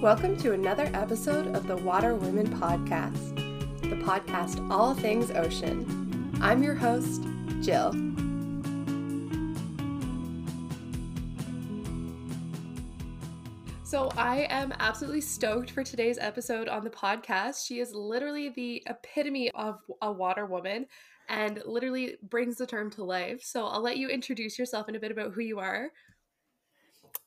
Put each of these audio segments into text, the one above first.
Welcome to another episode of the Water Women Podcast, the podcast all things ocean. I'm your host, Jill. So, I am absolutely stoked for today's episode on the podcast. She is literally the epitome of a water woman and literally brings the term to life. So, I'll let you introduce yourself and a bit about who you are.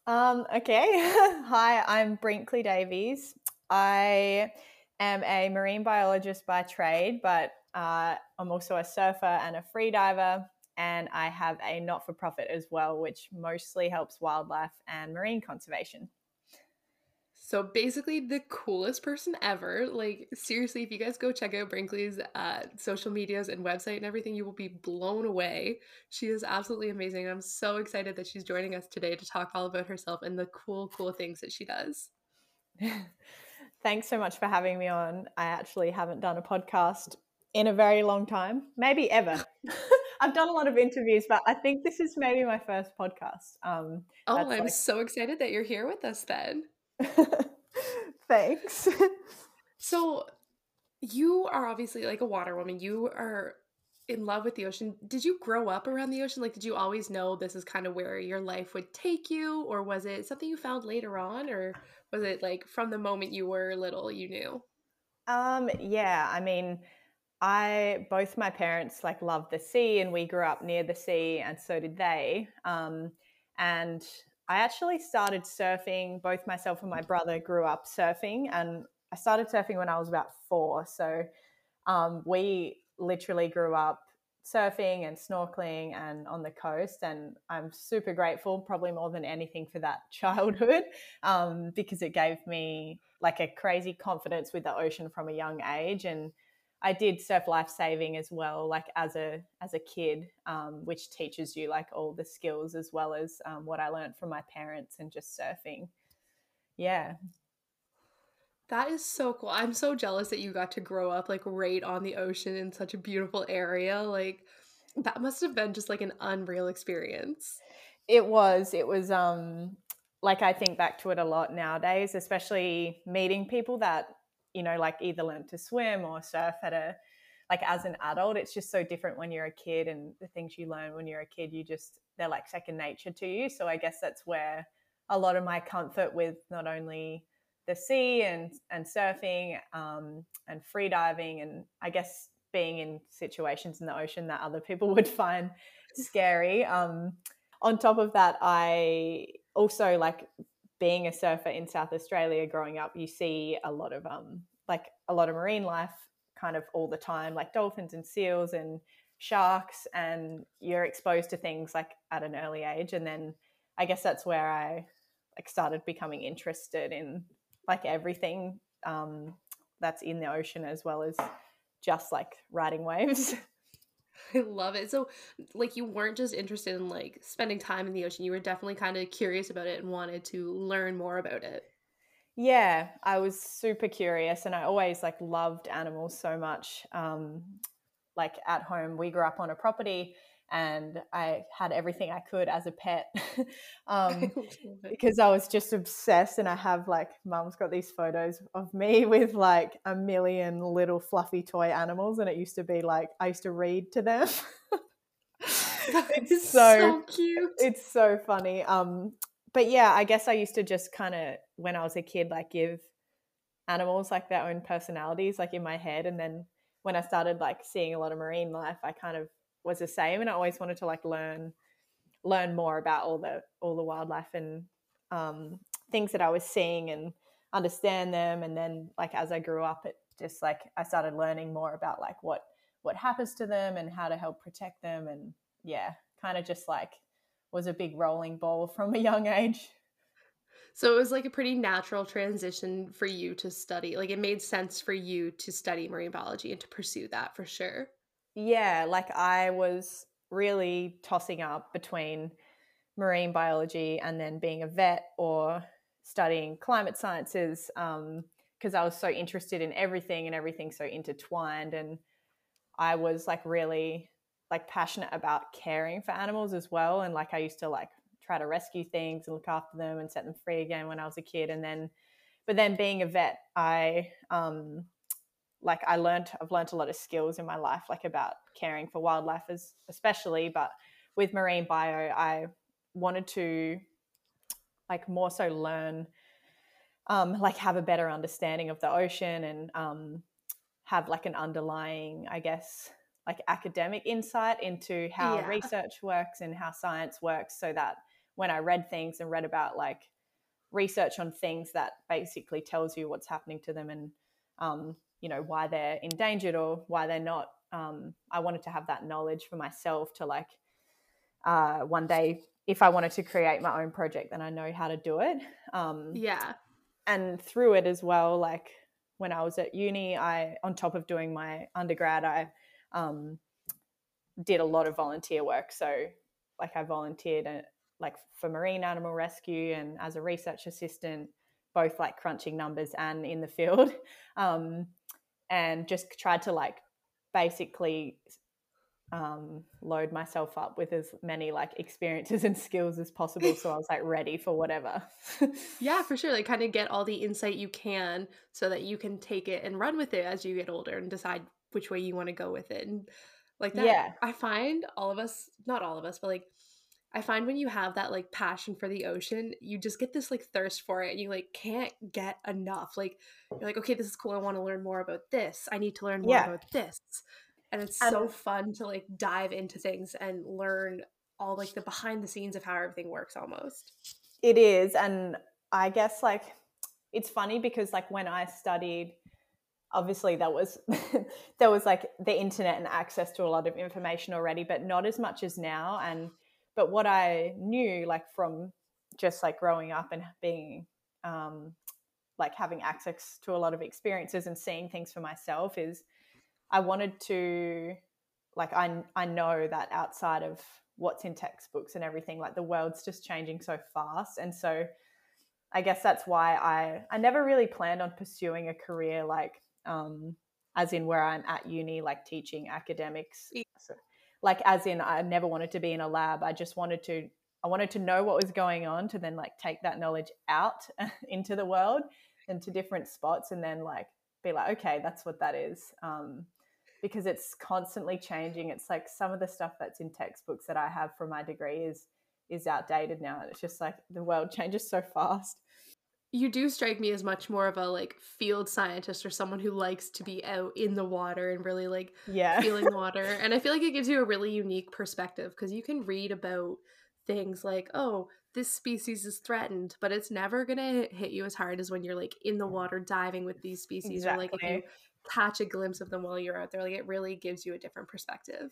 Um, okay. Hi, I'm Brinkley Davies. I am a marine biologist by trade, but uh, I'm also a surfer and a freediver. And I have a not for profit as well, which mostly helps wildlife and marine conservation. So basically, the coolest person ever. Like, seriously, if you guys go check out Brinkley's uh, social medias and website and everything, you will be blown away. She is absolutely amazing. I'm so excited that she's joining us today to talk all about herself and the cool, cool things that she does. Thanks so much for having me on. I actually haven't done a podcast in a very long time, maybe ever. I've done a lot of interviews, but I think this is maybe my first podcast. Um, oh, I'm like... so excited that you're here with us then. Thanks. so you are obviously like a water woman. You are in love with the ocean. Did you grow up around the ocean? Like did you always know this is kind of where your life would take you or was it something you found later on or was it like from the moment you were little you knew? Um yeah, I mean I both my parents like loved the sea and we grew up near the sea and so did they. Um and I actually started surfing. Both myself and my brother grew up surfing, and I started surfing when I was about four. So um, we literally grew up surfing and snorkeling and on the coast. And I'm super grateful, probably more than anything, for that childhood um, because it gave me like a crazy confidence with the ocean from a young age. And I did surf life saving as well, like as a as a kid, um, which teaches you like all the skills as well as um, what I learned from my parents and just surfing. Yeah, that is so cool. I'm so jealous that you got to grow up like right on the ocean in such a beautiful area. Like that must have been just like an unreal experience. It was. It was um like I think back to it a lot nowadays, especially meeting people that you know, like either learn to swim or surf at a like as an adult. It's just so different when you're a kid and the things you learn when you're a kid, you just they're like second nature to you. So I guess that's where a lot of my comfort with not only the sea and and surfing um, and free diving and I guess being in situations in the ocean that other people would find scary. Um, on top of that, I also like being a surfer in South Australia growing up, you see a lot of um like a lot of marine life kind of all the time, like dolphins and seals and sharks, and you're exposed to things like at an early age. And then I guess that's where I like started becoming interested in like everything um, that's in the ocean as well as just like riding waves. I love it. So, like, you weren't just interested in like spending time in the ocean. You were definitely kind of curious about it and wanted to learn more about it. Yeah, I was super curious, and I always like loved animals so much. Um, like at home, we grew up on a property, and I had everything I could as a pet um, because I was just obsessed. And I have like, mum's got these photos of me with like a million little fluffy toy animals, and it used to be like I used to read to them. it's so, so, cute. It's so funny. Um, but yeah, I guess I used to just kind of when I was a kid, like give animals like their own personalities, like in my head, and then when I started like seeing a lot of marine life, I kind of was the same and I always wanted to like learn learn more about all the all the wildlife and um, things that I was seeing and understand them. And then like as I grew up it just like I started learning more about like what what happens to them and how to help protect them. And yeah kind of just like was a big rolling ball from a young age. So it was like a pretty natural transition for you to study like it made sense for you to study marine biology and to pursue that for sure yeah, like I was really tossing up between marine biology and then being a vet or studying climate sciences because um, I was so interested in everything and everything so intertwined. And I was like really like passionate about caring for animals as well. And like I used to like try to rescue things and look after them and set them free again when I was a kid. And then but then being a vet, I um, like I learned I've learned a lot of skills in my life, like about caring for wildlife, as especially. But with marine bio, I wanted to like more so learn, um, like have a better understanding of the ocean and um, have like an underlying, I guess, like academic insight into how yeah. research works and how science works, so that when I read things and read about like research on things that basically tells you what's happening to them and um, you know why they're endangered or why they're not um, i wanted to have that knowledge for myself to like uh, one day if i wanted to create my own project then i know how to do it. Um, yeah. and through it as well like when i was at uni i on top of doing my undergrad i um, did a lot of volunteer work. So like i volunteered at, like for marine animal rescue and as a research assistant both like crunching numbers and in the field. Um, and just tried to like basically um, load myself up with as many like experiences and skills as possible so i was like ready for whatever. Yeah for sure like kind of get all the insight you can so that you can take it and run with it as you get older and decide which way you want to go with it and like that yeah. I find all of us not all of us but like I find when you have that like passion for the ocean, you just get this like thirst for it and you like can't get enough. Like you're like, okay, this is cool. I want to learn more about this. I need to learn more yeah. about this. And it's and so fun to like dive into things and learn all like the behind the scenes of how everything works almost. It is. And I guess like it's funny because like when I studied obviously that was there was like the internet and access to a lot of information already but not as much as now and but what I knew, like from just like growing up and being um, like having access to a lot of experiences and seeing things for myself, is I wanted to, like, I I know that outside of what's in textbooks and everything, like the world's just changing so fast, and so I guess that's why I I never really planned on pursuing a career like um, as in where I'm at uni, like teaching academics. Like as in I never wanted to be in a lab. I just wanted to I wanted to know what was going on to then like take that knowledge out into the world and to different spots and then like be like, okay, that's what that is. Um, because it's constantly changing. It's like some of the stuff that's in textbooks that I have for my degree is is outdated now. It's just like the world changes so fast you do strike me as much more of a like field scientist or someone who likes to be out in the water and really like yeah. feeling water. And i feel like it gives you a really unique perspective because you can read about things like oh this species is threatened but it's never gonna hit you as hard as when you're like in the water diving with these species exactly. or like if you catch a glimpse of them while you're out there. Like it really gives you a different perspective.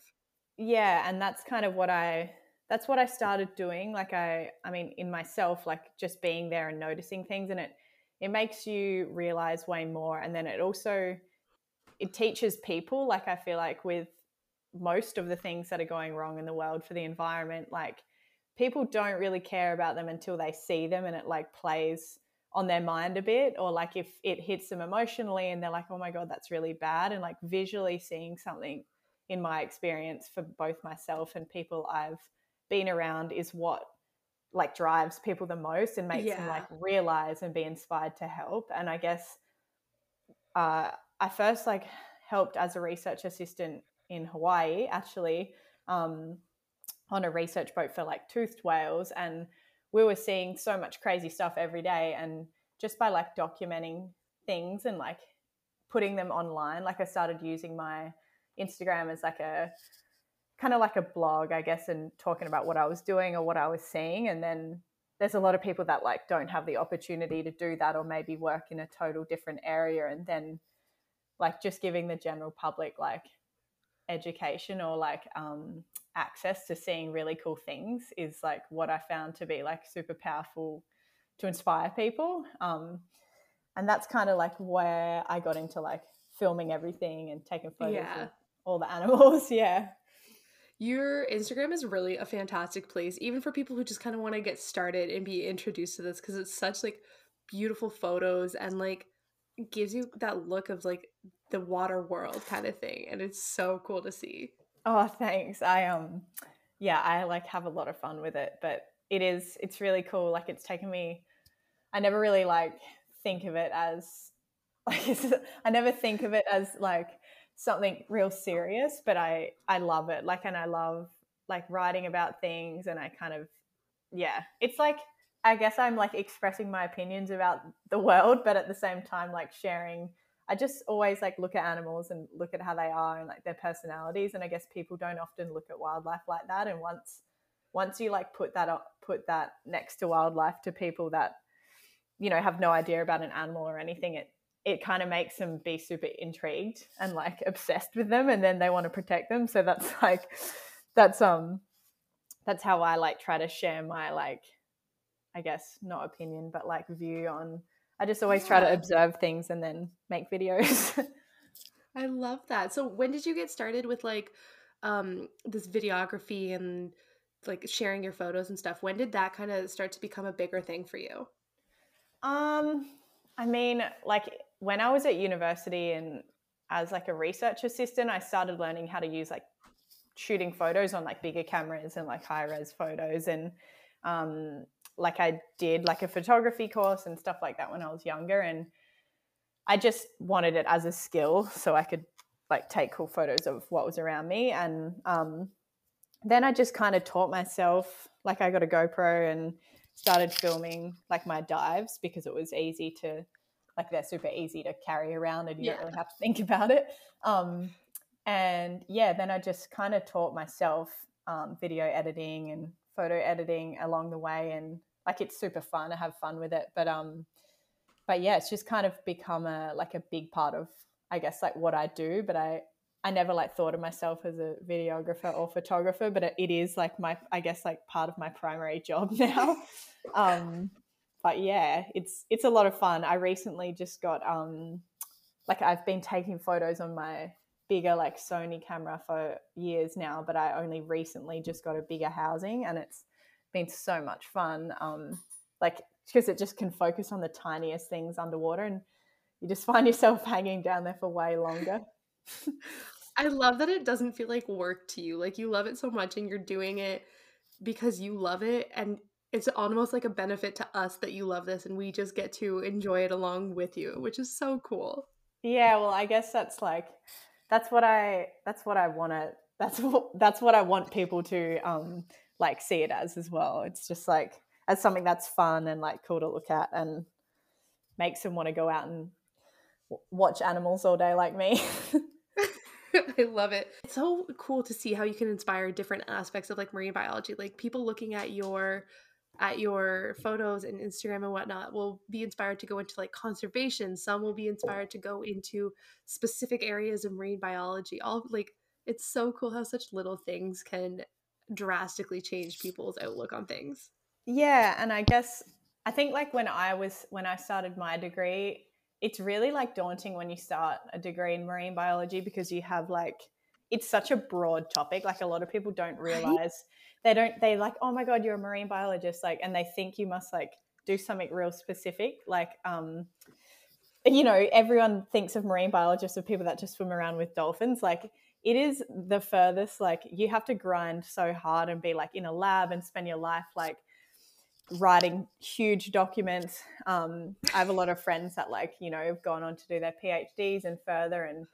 Yeah and that's kind of what i that's what I started doing. Like I, I mean, in myself, like just being there and noticing things, and it it makes you realize way more. And then it also it teaches people. Like I feel like with most of the things that are going wrong in the world for the environment, like people don't really care about them until they see them, and it like plays on their mind a bit or like if it hits them emotionally and they're like oh my god that's really bad and like visually seeing something in my experience for both myself and people I've been around is what like drives people the most and makes yeah. them like realize and be inspired to help. And i guess uh, i first like helped as a research assistant in hawaii actually um, on a research boat for like toothed whales. And we were seeing so much crazy stuff every day. And just by like documenting things and like putting them online like i started using my instagram as like a kind of like a blog, I guess, and talking about what I was doing or what I was seeing. And then there's a lot of people that like don't have the opportunity to do that or maybe work in a total different area. And then like just giving the general public like education or like um, access to seeing really cool things is like what I found to be like super powerful to inspire people. Um, and that's kind of like where I got into like filming everything and taking photos yeah. of all the animals. yeah your Instagram is really a fantastic place, even for people who just kind of want to get started and be introduced to this, because it's such like beautiful photos and like gives you that look of like the water world kind of thing, and it's so cool to see. Oh, thanks. I um, yeah, I like have a lot of fun with it, but it is it's really cool. Like it's taken me, I never really like think of it as like I never think of it as like something real oh. serious, but I I love it. Like and I love like writing about things and I kind of yeah, it's like I guess I'm like expressing my opinions about the world, but at the same time like sharing I just always like look at animals and look at how they are and like their personalities and I guess people don't often look at wildlife like that and once once you like put that up put that next to wildlife to people that you know have no idea about an animal or anything it it kind of makes them be super intrigued and like obsessed with them and then they want to protect them. So that's like that's um that's how i like try to share my like i guess not opinion but like view on i just always try to observe things and then make videos. I love that. So when did you get started with like um this videography and like sharing your photos and stuff? When did that kind of start to become a bigger thing for you? Um i mean like when I was at university and as like a research assistant, I started learning how to use like shooting photos on like bigger cameras and like high res photos. And um, like I did like a photography course and stuff like that when I was younger. And I just wanted it as a skill so I could like take cool photos of what was around me. And um, then I just kind of taught myself like I got a GoPro and started filming like my dives because it was easy to like they're super easy to carry around and you yeah. don't really have to think about it. Um, and yeah, then I just kind of taught myself um, video editing and photo editing along the way, and like it's super fun. I have fun with it, but um, but yeah, it's just kind of become a like a big part of I guess like what I do. But I I never like thought of myself as a videographer or photographer, but it is like my I guess like part of my primary job now. um, but yeah, it's it's a lot of fun. I recently just got um like I've been taking photos on my bigger like Sony camera for years now, but I only recently just got a bigger housing and it's been so much fun. Um like because it just can focus on the tiniest things underwater and you just find yourself hanging down there for way longer. I love that it doesn't feel like work to you. Like you love it so much and you're doing it because you love it and it's almost like a benefit to us that you love this and we just get to enjoy it along with you which is so cool yeah well i guess that's like that's what i that's what i want to that's what that's what i want people to um like see it as as well it's just like as something that's fun and like cool to look at and makes them want to go out and watch animals all day like me I love it. It's so cool to see how you can inspire different aspects of like marine biology. Like people looking at your at your photos and Instagram and whatnot will be inspired to go into like conservation. Some will be inspired to go into specific areas of marine biology. All like it's so cool how such little things can drastically change people's outlook on things. Yeah, and I guess I think like when I was when I started my degree, it's really like daunting when you start a degree in marine biology because you have like it's such a broad topic. Like a lot of people don't realize they don't they like oh my god you're a marine biologist like and they think you must like do something real specific like um you know everyone thinks of marine biologists of people that just swim around with dolphins like it is the furthest like you have to grind so hard and be like in a lab and spend your life like writing huge documents. Um, i have a lot of friends that like you know have gone on to do their phds and further and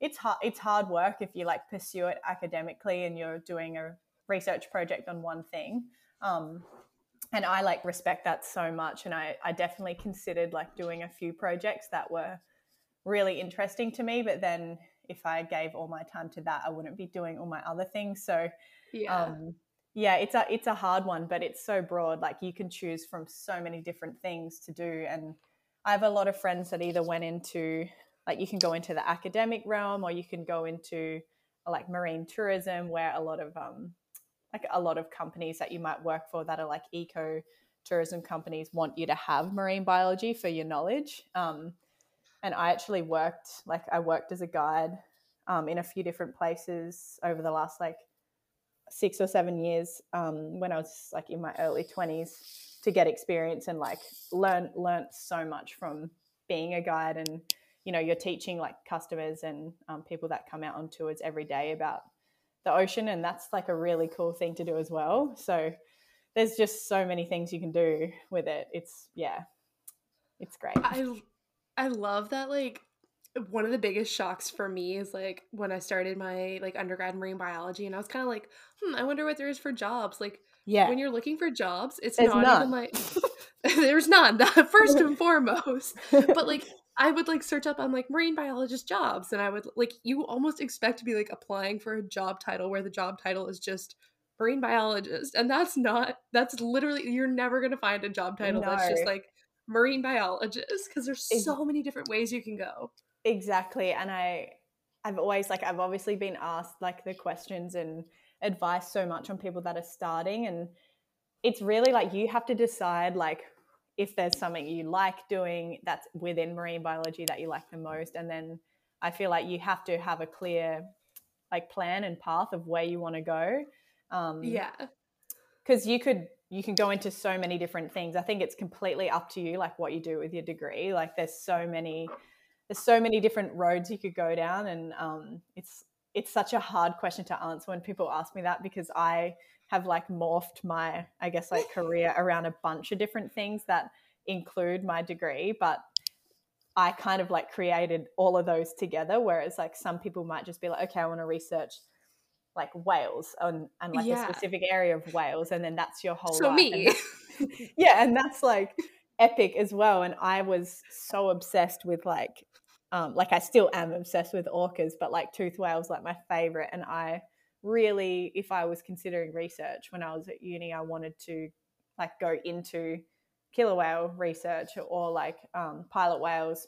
it's hard it's hard work if you like pursue it academically and you're doing a research project on one thing. Um, and I like respect that so much. And I, I definitely considered like doing a few projects that were really interesting to me. But then if I gave all my time to that, I wouldn't be doing all my other things. So yeah. Um, yeah, it's a it's a hard one, but it's so broad. Like you can choose from so many different things to do. And I have a lot of friends that either went into like you can go into the academic realm or you can go into like marine tourism where a lot of um, like a lot of companies that you might work for that are like eco tourism companies want you to have marine biology for your knowledge. Um, and I actually worked like I worked as a guide um, in a few different places over the last like six or seven years um, when I was like in my early twenties to get experience and like learn learn so much from being a guide and you know you're teaching like customers and um, people that come out on tours every day about the ocean and that's like a really cool thing to do as well so there's just so many things you can do with it it's yeah it's great. I I love that like one of the biggest shocks for me is like when I started my like undergrad marine biology and I was kind of like, hmm, I wonder what there is for jobs. Like yeah. when you're looking for jobs, it's There's not none. even like there's none, first and foremost. But like I would like search up on like marine biologist jobs and I would like you almost expect to be like applying for a job title where the job title is just marine biologist and that's not that's literally you're never going to find a job title that's just like marine biologist because there's so many different ways you can go. Exactly. And I I've always like I've obviously been asked like the questions and advice so much on people that are starting and it's really like you have to decide like if there's something you like doing that's within marine biology that you like the most and then I feel like you have to have a clear like plan and path of where you want to go. Um Yeah. because you could you can go into so many different things i think it's completely up to you like what you do with your degree like there's so many there's so many different roads you could go down and um, it's it's such a hard question to answer when people ask me that because i have like morphed my i guess like career around a bunch of different things that include my degree but i kind of like created all of those together whereas like some people might just be like okay i want to research like whales and, and like Yeah. a specific area of whales and then that's your whole So life. And me. that- yeah and that's like epic as well and i was so obsessed with like um like i still am obsessed with orcas but like tooth whales like my favorite and i really if i was considering research when i was at uni i wanted to like go into killer whale research or like um, pilot whales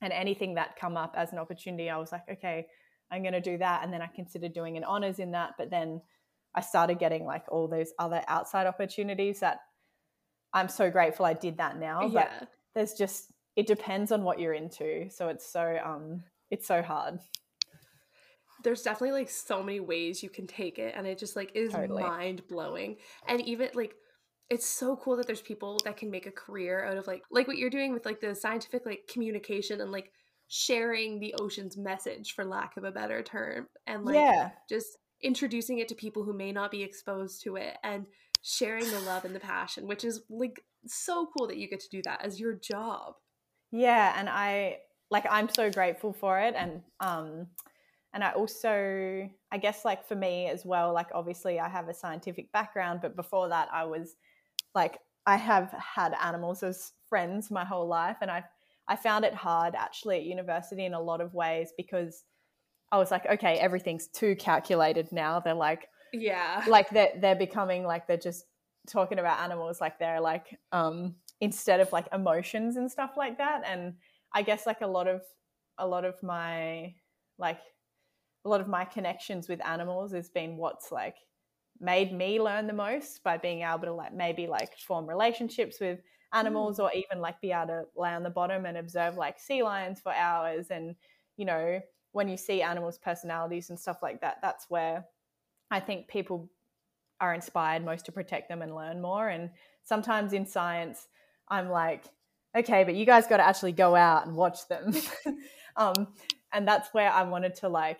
and anything that come up as an opportunity i was like okay i'm going to do that and then i considered doing an honors in that but then i started getting like all those other outside opportunities that i'm so grateful i did that now but yeah. there's just it depends on what you're into so it's so um it's so hard There's definitely like so many ways you can take it and it just like is Totally. mind blowing. And even like it's so cool that there's people that can make a career out of like like what you're doing with like the scientific like communication and like sharing the ocean's message for lack of a better term and like yeah just introducing it to people who may not be exposed to it and sharing the love and the passion which is like so cool that you get to do that as your job yeah and i like i'm so grateful for it and um and i also i guess like for me as well like obviously i have a scientific background but before that i was like i have had animals as friends my whole life and i i found it hard actually at university in a lot of ways because i was like okay everything's too calculated now. They're like yeah. like they're they're becoming like they're just talking about animals like they're like um instead of like emotions and stuff like that. And i guess like a lot of a lot of my like a lot of my connections with animals has been what's like made me learn the most by being able to like maybe like form relationships with animals or even like be able to lay on the bottom and observe like sea lions for hours. And you know when you see animals personalities and stuff like that that's where i think people are inspired most to protect them and learn more. And sometimes in science i'm like okay but you guys got to actually go out and watch them. Um, and that's where i wanted to like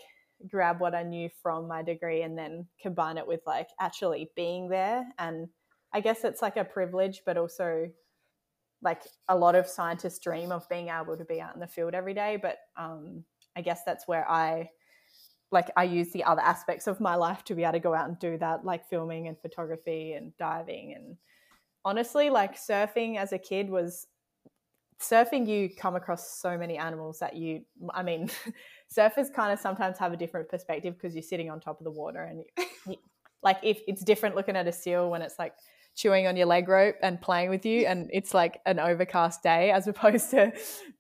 grab what i knew from my degree and then combine it with like actually being there. And i guess it's like a privilege but also like a lot of scientists dream of being able to be out in the field every day. But um, i guess that's where i like i use the other aspects of my life to be able to go out and do that like filming and photography and diving. And honestly like surfing as a kid was surfing you come across so many animals that you i mean surfers kind of sometimes have a different perspective because you're sitting on top of the water and you, like if it's different looking at a seal when it's like chewing on your leg rope and playing with you and it's like an overcast day as opposed to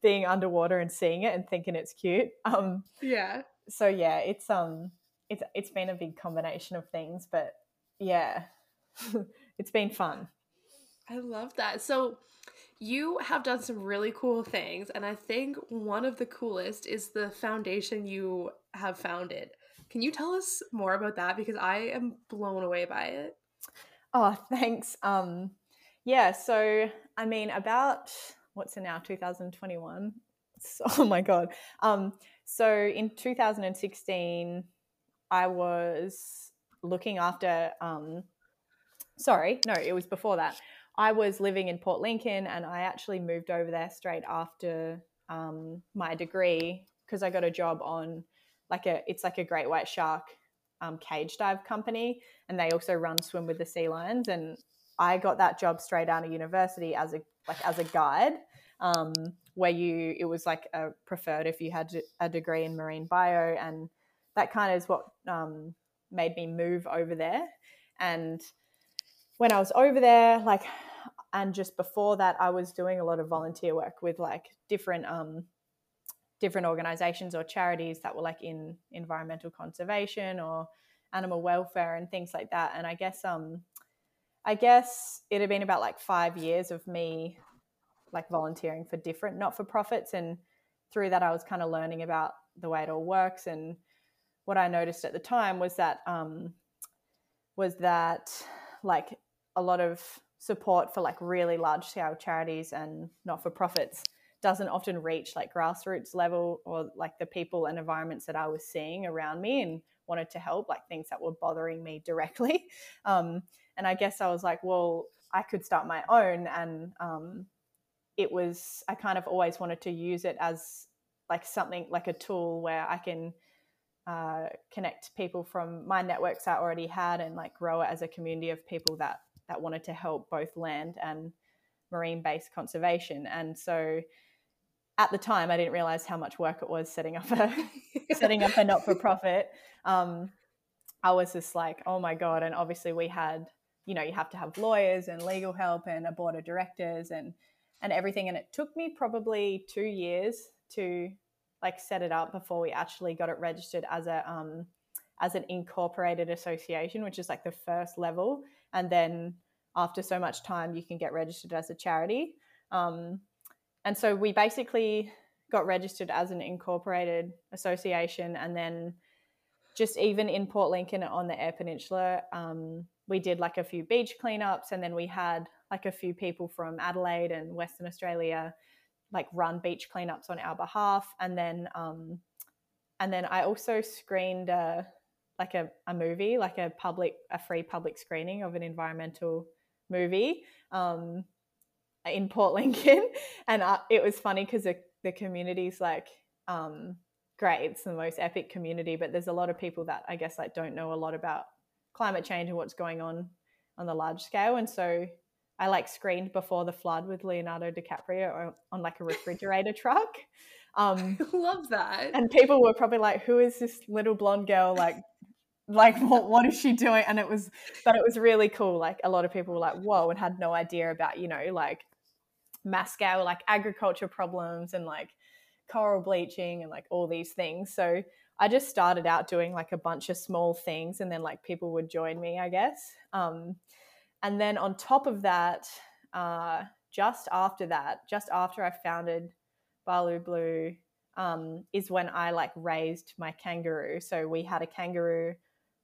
being underwater and seeing it and thinking it's cute um yeah so yeah it's um it's it's been a big combination of things but yeah it's been fun I love that. So you have done some really cool things, and I think one of the coolest is the foundation you have founded. Can you tell us more about that? Because I am blown away by it. oh thanks um yeah so i mean about what's it now 2021 So- oh my god um so in 2016 i was looking after um sorry no it was before that I was living in Port Lincoln and I actually moved over there straight after um, my degree because I got a job on like a it's like a great white shark um, cage dive company and they also run swim with the sea lions and I got that job straight out of university as a like as a guide um, where you it was like a preferred if you had a degree in marine bio and that kind of is what um, made me move over there and when I was over there like and just before that i was doing a lot of volunteer work with like different um different organizations or charities that were like in environmental conservation or animal welfare and things like that. And i guess um i guess it had been about like five years of me like volunteering for different not-for-profits. And through that i was kind of learning about the way it all works. And what i noticed at the time was that um was that like a lot of support for like really large scale charities and not for profits doesn't often reach like grassroots level or like the people and environments that I was seeing around me and wanted to help, like things that were bothering me directly. Um, and I guess I was like, well, I could start my own. And um, it was, I kind of always wanted to use it as like something like a tool where I can uh, connect people from my networks I already had and like grow it as a community of people that that wanted to help both land and marine based conservation. And so at the time, I didn't realize how much work it was setting up a setting up a not for profit. Um, I was just like, oh my god! And obviously, we had you know you have to have lawyers and legal help and a board of directors and and everything. And it took me probably two years to like set it up before we actually got it registered as a um, as an incorporated association, which is like the first level and then after so much time you can get registered as a charity. Um, and so we basically got registered as an incorporated association. And then just even in port lincoln on the eyre peninsula um, we did like a few beach cleanups. And then we had like a few people from adelaide and western australia like run beach cleanups on our behalf. And then um, and then i also screened uh, like a, a movie, like a public, a free public screening of an environmental movie um, in Port Lincoln. And uh, it was funny because the, the community's like um, great. It's the most epic community, but there's a lot of people that I guess like don't know a lot about climate change and what's going on on the large scale. And so I like screened before the flood with Leonardo DiCaprio on like a refrigerator truck. Um, love that. And people were probably like, "Who is this little blonde girl like like what what is she doing? And it was but it was really cool. Like a lot of people were like whoa and had no idea about you know like scale like agriculture problems and like coral bleaching and like all these things. So i just started out doing like a bunch of small things and then like people would join me i guess. Um, and then on top of that uh, just after that just after i founded balu blue um, is when i like raised my kangaroo. So we had a kangaroo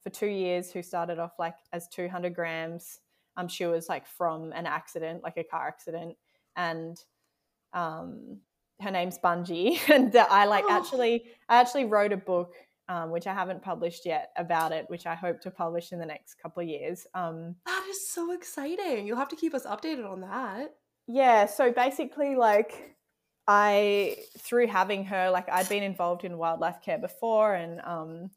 for two years who started off like as 200 grams. Um, she was like from an accident, like a car accident, and um, her name's Bungie. and I like oh. actually, I actually wrote a book, um, which I haven't published yet about it, which I hope to publish in the next couple of years. Um, that is so exciting. You'll have to keep us updated on that. Yeah. So basically, like. I through having her, like I'd been involved in wildlife care before, and um,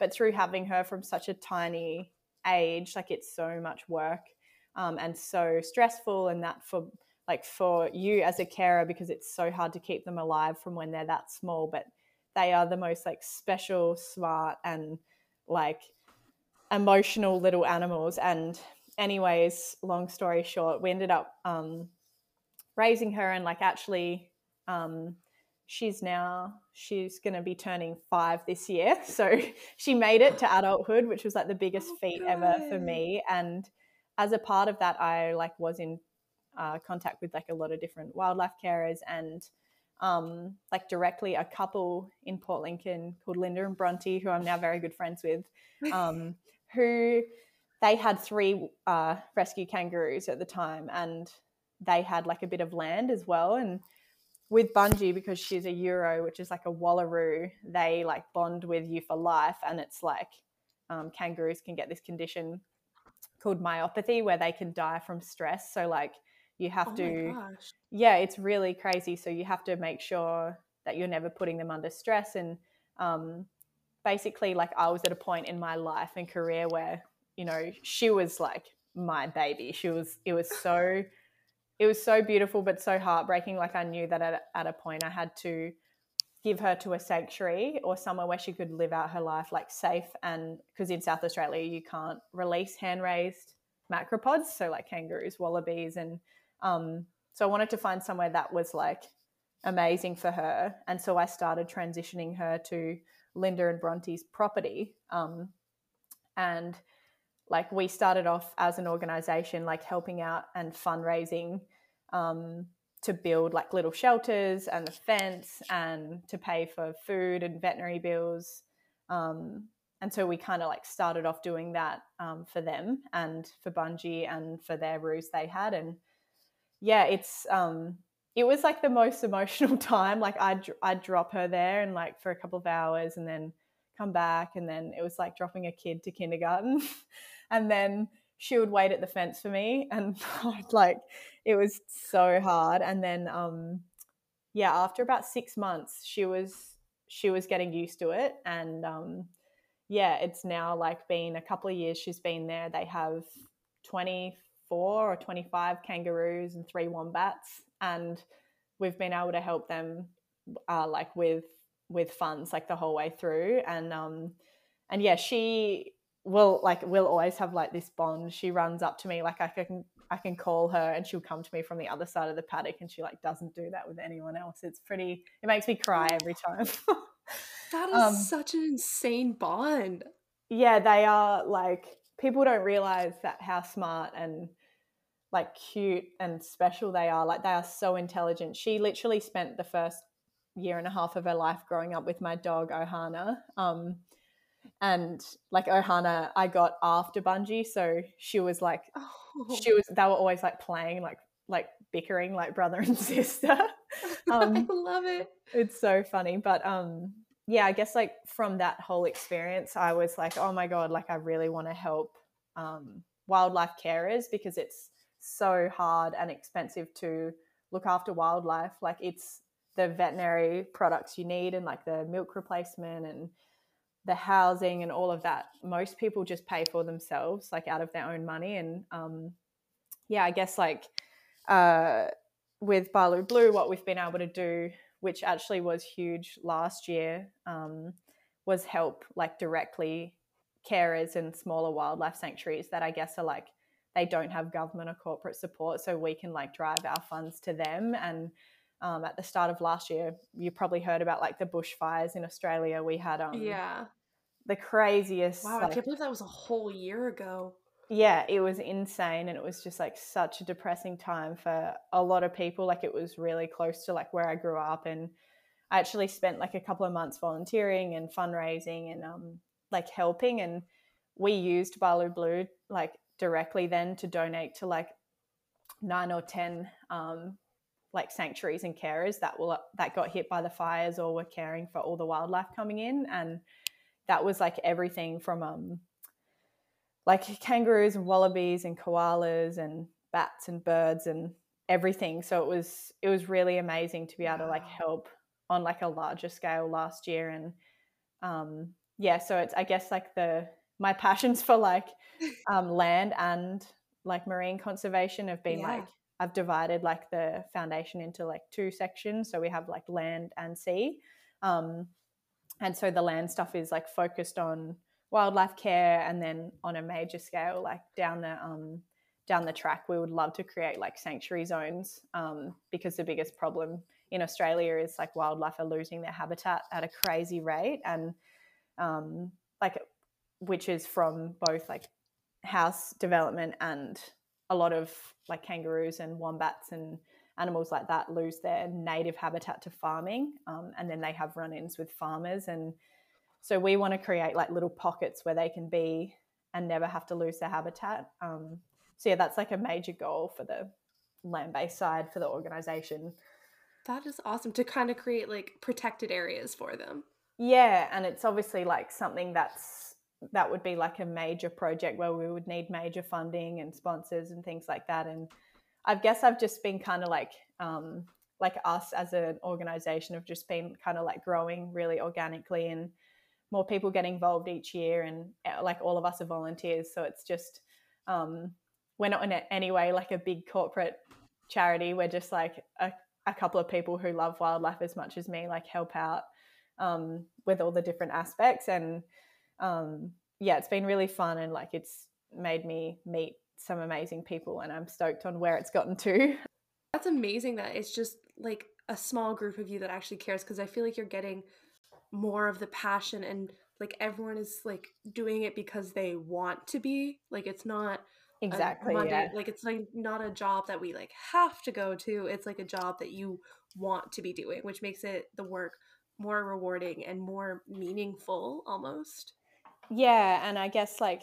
but through having her from such a tiny age like it's so much work um, and so stressful and that for like for you as a carer because it's so hard to keep them alive from when they're that small but they are the most like special smart and like emotional little animals. And anyways long story short we ended up um, raising her and like actually um, she's now she's going to be turning five this year. So she made it to adulthood which was like the biggest oh, feat good. ever for me. and as a part of that i like was in uh, contact with like a lot of different wildlife carers and um, like directly a couple in port lincoln called linda and bronte who i'm now very good friends with um, who they had three uh, rescue kangaroos at the time and they had like a bit of land as well. And with Bungie because she's a Euro, which is like a Wallaroo, they like bond with you for life, and it's like um, kangaroos can get this condition called myopathy where they can die from stress. So like you have Oh my to gosh. yeah, it's really crazy. So you have to make sure that you're never putting them under stress. And um, basically, like I was at a point in my life and career where you know she was like my baby. She was. It was so. It was so beautiful, but so heartbreaking. Like I knew that at, at a point I had to give her to a sanctuary or somewhere where she could live out her life like safe and because in South Australia you can't release hand raised macropods, so like kangaroos, wallabies, and um, so I wanted to find somewhere that was like amazing for her. And so I started transitioning her to Linda and Bronte's property. Um, and like we started off as an organization, like helping out and fundraising um, to build like little shelters and a fence and to pay for food and veterinary bills. Um, and so we kind of like started off doing that um, for them and for Bungie and for their ruse they had. And yeah, it's um, it was like the most emotional time. Like I'd I'd drop her there and like for a couple of hours and then come back and then it was like dropping a kid to kindergarten, and then she would wait at the fence for me and I'd like it was so hard. And then um, yeah, after about six months, she was she was getting used to it and um, yeah, it's now like been a couple of years she's been there. They have 24 or 25 kangaroos and three wombats. And we've been able to help them uh, like with with funds like the whole way through. And um and yeah, she will like we'll always have like this bond. She runs up to me like I can I can call her and she'll come to me from the other side of the paddock and she like doesn't do that with anyone else. It's pretty it makes me cry every time. That is Um, such an insane bond. yeah, they are like people don't realize that how smart and like cute and special they are. Like they are so intelligent. She literally spent the first year and a half of her life growing up with my dog Ohana. Um, and like Ohana, I got after Bungie, so she was like Oh, she was. They were always like playing, like like bickering, like brother and sister. I um, love it. it's so funny but um yeah i guess like from that whole experience i was like oh my god like i really want to help um wildlife carers because it's so hard and expensive to look after wildlife like it's the veterinary products you need and like the milk replacement and the housing and all of that most people just pay for themselves like out of their own money and um yeah i guess like uh with Balu Blue, what we've been able to do, which actually was huge last year, um, was help like directly carers and smaller wildlife sanctuaries that I guess are like they don't have government or corporate support, so we can like drive our funds to them. And um, at the start of last year, you probably heard about like the bushfires in Australia. We had um, Yeah. the craziest. Wow, I can't believe that was a whole year ago. yeah, it was insane and it was just like such a depressing time for a lot of people. Like it was really close to like where I grew up and I actually spent like a couple of months volunteering and fundraising and um like helping and we used Balu Blue like directly then to donate to like nine or ten um like sanctuaries and carers that will that got hit by the fires or were caring for all the wildlife coming in. And that was like everything from um like kangaroos and wallabies and koalas and bats and birds and everything. So it was it was really amazing to be able to like help on like a larger scale last year. And um yeah so it's i guess like the my passions for like um land and like marine conservation have been Yeah. like i've divided like the foundation into like two sections. So we have like land and sea. Um and so the land stuff is like focused on wildlife care and then on a major scale like down the um down the track we would love to create like sanctuary zones um, because the biggest problem in australia is like wildlife are losing their habitat at a crazy rate. And um, like which is from both like house development and a lot of like kangaroos and wombats and animals like that lose their native habitat to farming um, and then they have run-ins with farmers and so we want to create like little pockets where they can be and never have to lose their habitat um, so yeah that's like a major goal for the land-based side for the organization That is awesome to kind of create like protected areas for them. yeah and it's obviously like something that's that would be like a major project where we would need major funding and sponsors and things like that. And I guess I've just been kind of like, um, like us as an organization have just been kind of like growing really organically and more people get involved each year and uh, like all of us are volunteers. So it's just um, we're not in any way like a big corporate charity. We're just like a, a couple of people who love wildlife as much as me like help out um, with all the different aspects. And um, yeah it's been really fun and like it's made me meet some amazing people and i'm stoked on where it's gotten to. That's amazing that it's just like a small group of you that actually cares because i feel like you're getting more of the passion and like everyone is like doing it because they want to be. Like it's not exactly Monday, yeah. like it's like not a job that we like have to go to. It's like a job that you want to be doing which makes it the work more rewarding and more meaningful almost yeah and i guess like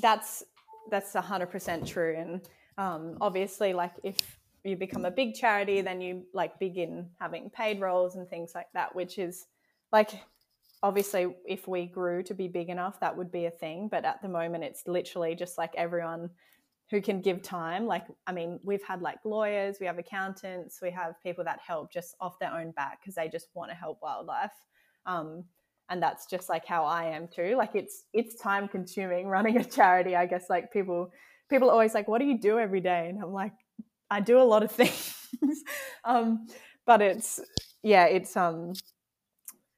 that's that's 100% true and um, obviously like if you become a big charity then you like begin having paid roles and things like that which is like obviously if we grew to be big enough that would be a thing but at the moment it's literally just like everyone who can give time like i mean we've had like lawyers we have accountants we have people that help just off their own back because they just want to help wildlife um, and that's just like how i am too like it's it's time consuming running a charity i guess like people people are always like what do you do every day? And i'm like i do a lot of things. Um, but it's yeah it's um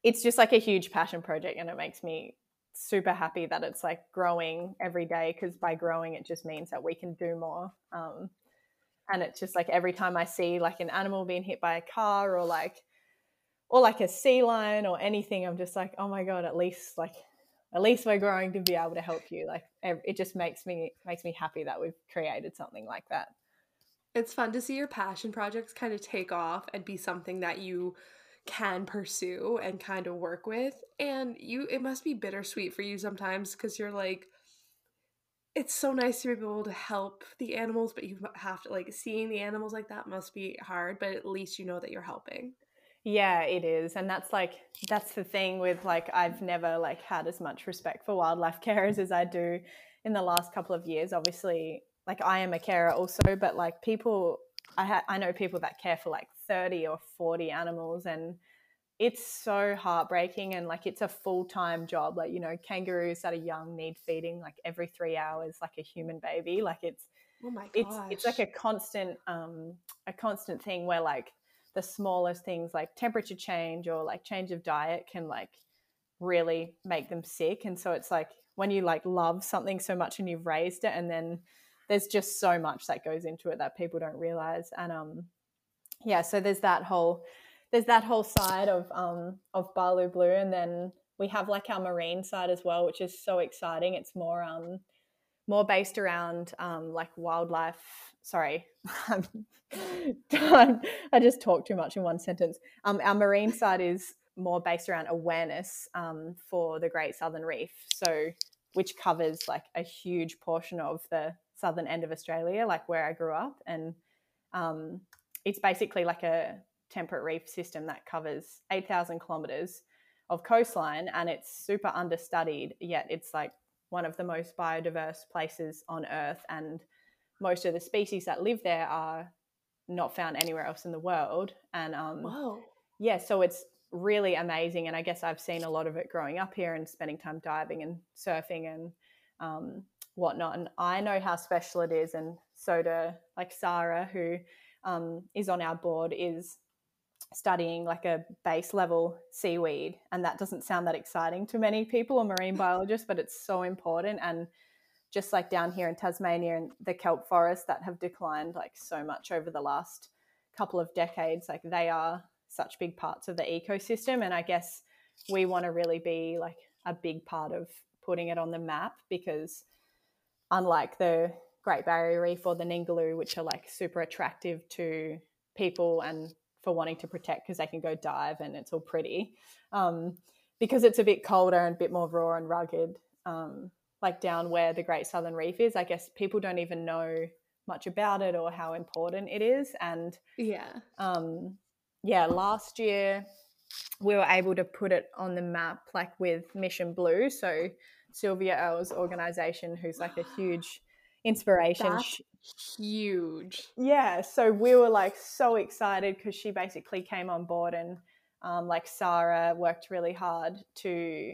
it's just like a huge passion project and it makes me super happy that it's like growing every day because by growing it just means that we can do more um, and it's just like every time i see like an animal being hit by a car or like or like a sea lion or anything i'm just like oh my god at least like at least we're growing to be able to help you like it just makes me makes me happy that we've created something like that. It's fun to see your passion projects kind of take off and be something that you can pursue and kind of work with and you it must be bittersweet for you sometimes because you're like it's so nice to be able to help the animals but you have to like seeing the animals like that must be hard but at least you know that you're helping yeah it is and that's like that's the thing with like i've never like had as much respect for wildlife carers as i do in the last couple of years. Obviously like i am a carer also but like people i ha- i know people that care for like 30 or 40 animals and it's so heartbreaking and like it's a full-time job. Like you know kangaroos that are young need feeding like every three hours like a human baby. Like it's oh my gosh. it's it's like a constant um a constant thing where like the smallest things like temperature change or like change of diet can like really make them sick. And so it's like when you like love something so much and you've raised it and then there's just so much that goes into it that people don't realize. And um yeah, so there's that whole there's that whole side of um of Balu Blue, and then we have like our marine side as well, which is so exciting. It's more um more based around um like wildlife. Sorry, I just talked too much in one sentence. Um, our marine side is more based around awareness um, for the Great Southern Reef, so which covers like a huge portion of the southern end of Australia, like where I grew up, and um, it's basically like a temperate reef system that covers 8,000 kilometers of coastline and it's super understudied, yet it's like one of the most biodiverse places on earth. And most of the species that live there are not found anywhere else in the world. And um, Whoa. yeah, so it's really amazing. And I guess I've seen a lot of it growing up here and spending time diving and surfing and um, whatnot. And I know how special it is. And so do like Sarah, who um, is on our board is studying like a base level seaweed and that doesn't sound that exciting to many people or marine biologists but it's so important. And just like down here in Tasmania and the kelp forests that have declined like so much over the last couple of decades like they are such big parts of the ecosystem. And I guess we want to really be like a big part of putting it on the map because unlike the Great Barrier Reef or the Ningaloo, which are like super attractive to people and for wanting to protect because they can go dive and it's all pretty. Um, because it's a bit colder and a bit more raw and rugged, um, like down where the Great Southern Reef is, I guess people don't even know much about it or how important it is. And yeah, um, yeah, last year we were able to put it on the map like with Mission Blue. So Sylvia Earle's organization, who's like a huge inspiration. That's huge. Yeah, so we were like so excited because she basically came on board and um, like Sarah worked really hard to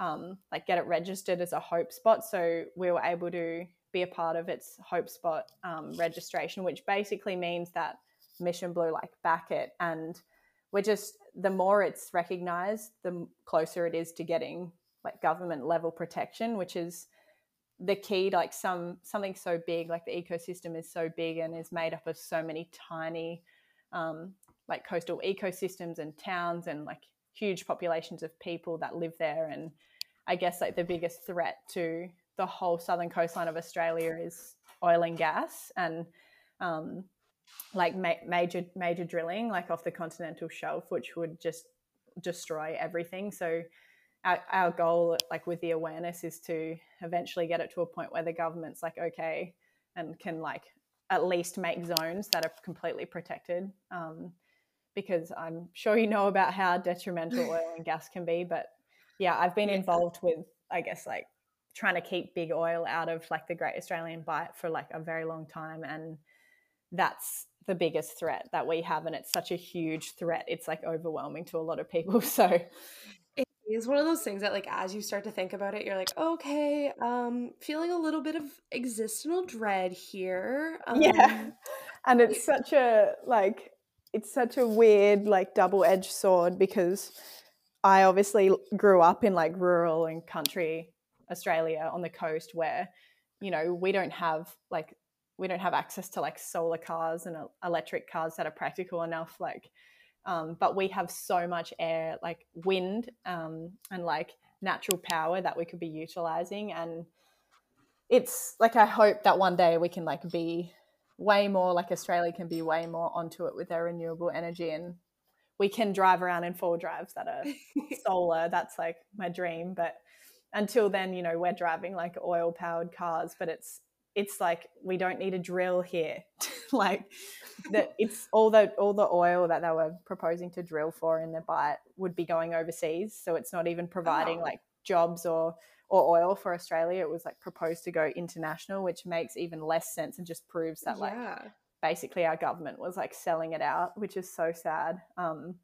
um, like get it registered as a hope spot. So we were able to be a part of its hope spot um, registration, which basically means that Mission Blue like back it and we're just the more it's recognized, the closer it is to getting like government level protection, which is the key. Like some something so big, like the ecosystem is so big and is made up of so many tiny, um, like coastal ecosystems and towns and like huge populations of people that live there. And I guess like the biggest threat to the whole southern coastline of Australia is oil and gas and um, like ma- major major drilling like off the continental shelf which would just destroy everything so our, our goal like with the awareness is to eventually get it to a point where the government's like okay and can like at least make zones that are completely protected um, because i'm sure you know about how detrimental oil and gas can be but yeah i've been involved with i guess like trying to keep big oil out of like the great australian bight for like a very long time and that's the biggest threat that we have and it's such a huge threat. It's like overwhelming to a lot of people so it is one of those things that like as you start to think about it you're like okay um feeling a little bit of existential dread here um, yeah and it's such a like it's such a weird like double-edged sword because i obviously grew up in like rural and country australia on the coast where you know we don't have like we don't have access to like solar cars and electric cars that are practical enough like um, but we have so much air like wind um, and like natural power that we could be utilizing. And it's like i hope that one day we can like be way more like australia can be way more onto it with their renewable energy and we can drive around in four drives that are solar. That's like my dream. But until then you know we're driving like oil powered cars but it's it's like we don't need a drill here. Like that it's all the all the oil that they were proposing to drill for in the Bight would be going overseas so it's not even providing oh. like jobs or or oil for australia it was like proposed to go international which makes even less sense and just proves that like yeah. basically our government was like selling it out which is so sad um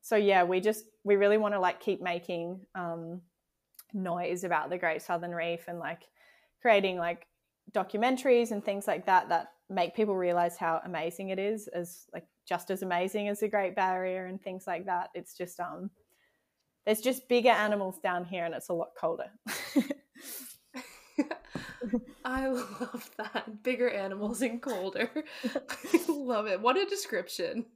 so yeah we just we really want to like keep making um noise about the great southern reef and like creating like documentaries and things like that that make people realize how amazing it is as like just as amazing as the great barrier and things like that it's just um there's just bigger animals down here and it's a lot colder I love that. Bigger animals and colder. I love it. What a description.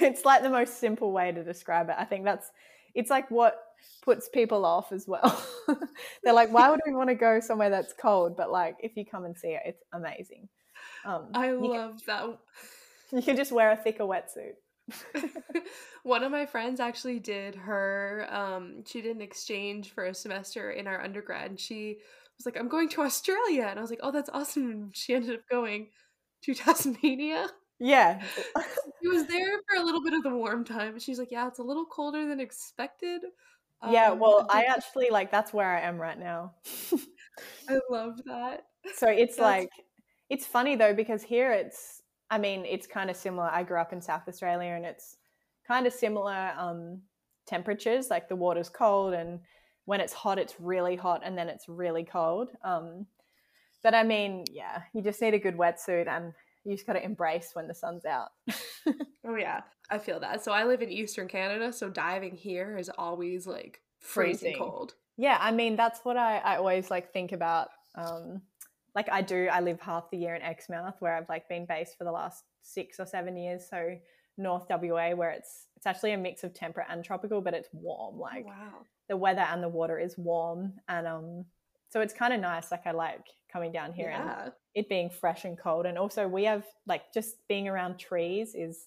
It's like the most simple way to describe it. I think that's it's like what puts people off as well. They're like, why would we want to go somewhere that's cold? But like, if you come and see it, it's amazing. Um, I love can, that. You can just wear a thicker wetsuit. One of my friends actually did her. Um, she did an exchange for a semester in our undergrad, and she was like, "I'm going to Australia," and I was like, "Oh, that's awesome!" And she ended up going to Tasmania. Yeah. she was there for a little bit of the warm time. She's like, "Yeah, it's a little colder than expected." Yeah, um, well, I actually like that's where I am right now. I love that. So it's like it's funny though because here it's I mean, it's kind of similar. I grew up in South Australia and it's kind of similar um, temperatures. Like the water's cold and when it's hot, it's really hot and then it's really cold. Um, but I mean, yeah, you just need a good wetsuit and you just got to embrace when the sun's out. oh yeah, I feel that. So I live in Eastern Canada, so diving here is always like freezing, freezing. cold. Yeah, I mean that's what I, I always like think about. Um, like I do, I live half the year in Exmouth, where I've like been based for the last six or seven years. So North WA, where it's it's actually a mix of temperate and tropical, but it's warm. Like wow. the weather and the water is warm, and um, so it's kind of nice. Like I like coming down here yeah. and it being fresh and cold. And also, we have like just being around trees is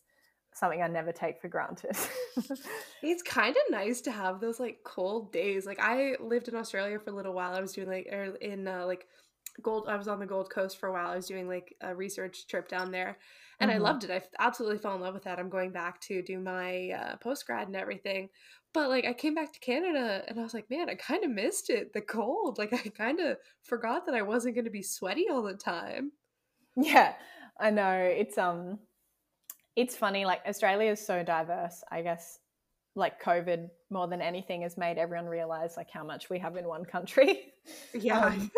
something I never take for granted. it's kind of nice to have those like cold days. Like I lived in Australia for a little while. I was doing like er, in uh, like Gold. I was on the Gold Coast for a while. I was doing like a research trip down there, and Mhm. I loved it. i absolutely fell in love with that. I'm going back to do my uh, post grad and everything. But like, I came back to Canada, and I was like, man, I kind of missed it. The cold. Like, I kind of forgot that I wasn't going to be sweaty all the time. Yeah, I know. It's um it's funny like Australia is so diverse. I guess like COVID more than anything has made everyone realize like how much we have in one country. Yeah. Um,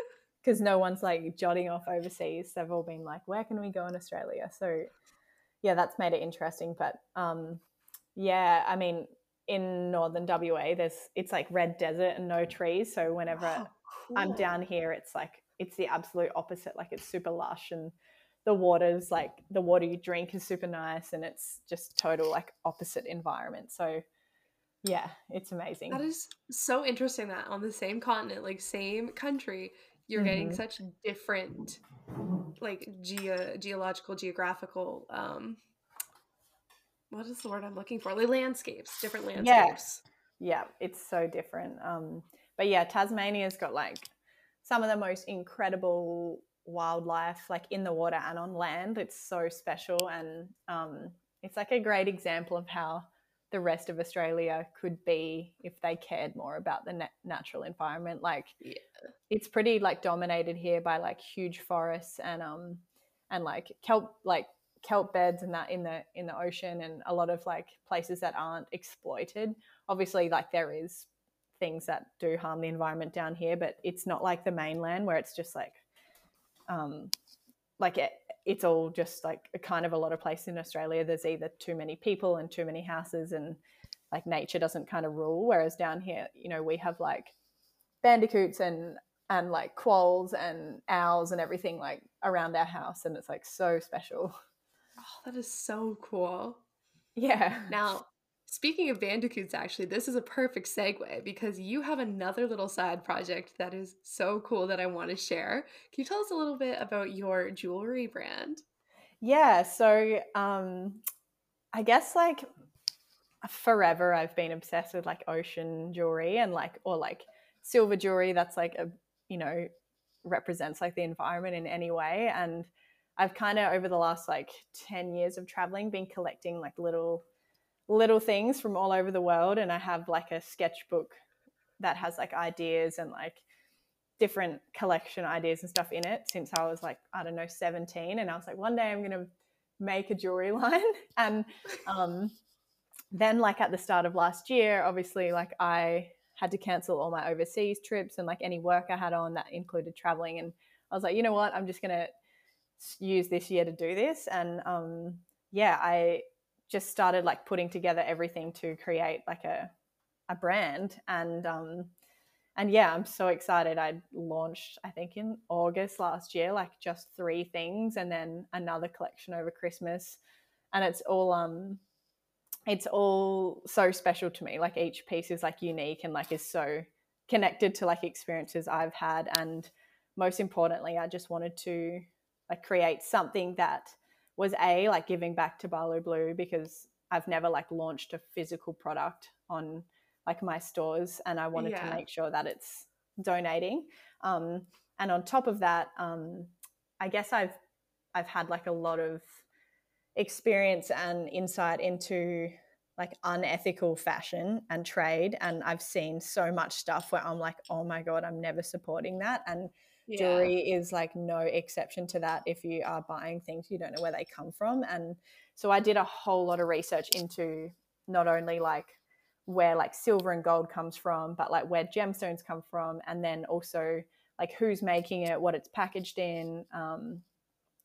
because no one's like jotting off overseas. They've all been like, where can we go in Australia? So yeah, that's made it interesting. But um yeah, I mean in northern WA there's it's like red desert and no trees. So whenever Oh, I'm down here, it's like it's the absolute opposite. Like it's super lush and the water's like the water you drink is super nice and it's just total like opposite environment. So yeah, it's amazing. That is so interesting that on the same continent, like same country, you're getting Mhm. such different like geo geological geographical um what is the word I'm looking for? Like landscapes, different Yeah. landscapes. yeah, it's so different. Um, but yeah, Tasmania's got like some of the most incredible wildlife, like in the water and on land. It's so special, and um, it's like a great example of how the rest of Australia could be if they cared more about the nat- natural environment. Like, Yeah. it's pretty like dominated here by like huge forests and um and like kelp like kelp beds and that in the in the ocean and a lot of like places that aren't exploited obviously like there is things that do harm the environment down here but it's not like the mainland where it's just like um like it, it's all just like a kind of a lot of places in australia. There's either too many people and too many houses and like nature doesn't kind of rule whereas down here you know we have like bandicoots and and like quolls and owls and everything like around our house and it's like so special. Oh, that is so cool. yeah. Now, speaking of bandicoots, actually, this is a perfect segue because you have another little side project that is so cool that I want to share. Can you tell us a little bit about your jewelry brand? yeah so um i guess like forever i've been obsessed with like ocean jewelry and like or like silver jewelry that's like a you know represents like the environment in any way and i've kind of over the last like 10 years of traveling been collecting like little little things from all over the world and i have like a sketchbook that has like ideas and like different collection ideas and stuff in it since i was like i don't know 17 and i was like one day i'm going to make a jewelry line and um then like at the start of last year obviously like i had to cancel all my overseas trips and like any work i had on that included traveling and i was like you know what? I'm just going to use this year to do this and um yeah i just started like putting together everything to create like a a brand. And um and yeah i'm so excited. I launched i think in august last year like just three things and then another collection over christmas. And it's all um it's all so special to me. Like each piece is like unique and like is so connected to like experiences i've had. And most importantly i just wanted to like create something that was a like giving back to Balu Blue because I've never like launched a physical product on like my stores and I wanted Yeah. to make sure that it's donating um and on top of that um I guess I've I've had like a lot of experience and insight into like unethical fashion and trade and I've seen so much stuff where I'm like oh my god I'm never supporting that and jewelry is like no exception to that if you are buying things you don't know where they come from and so i did a whole lot of research into not only like where like silver and gold comes from but like where gemstones come from and then also like who's making it what it's packaged in um,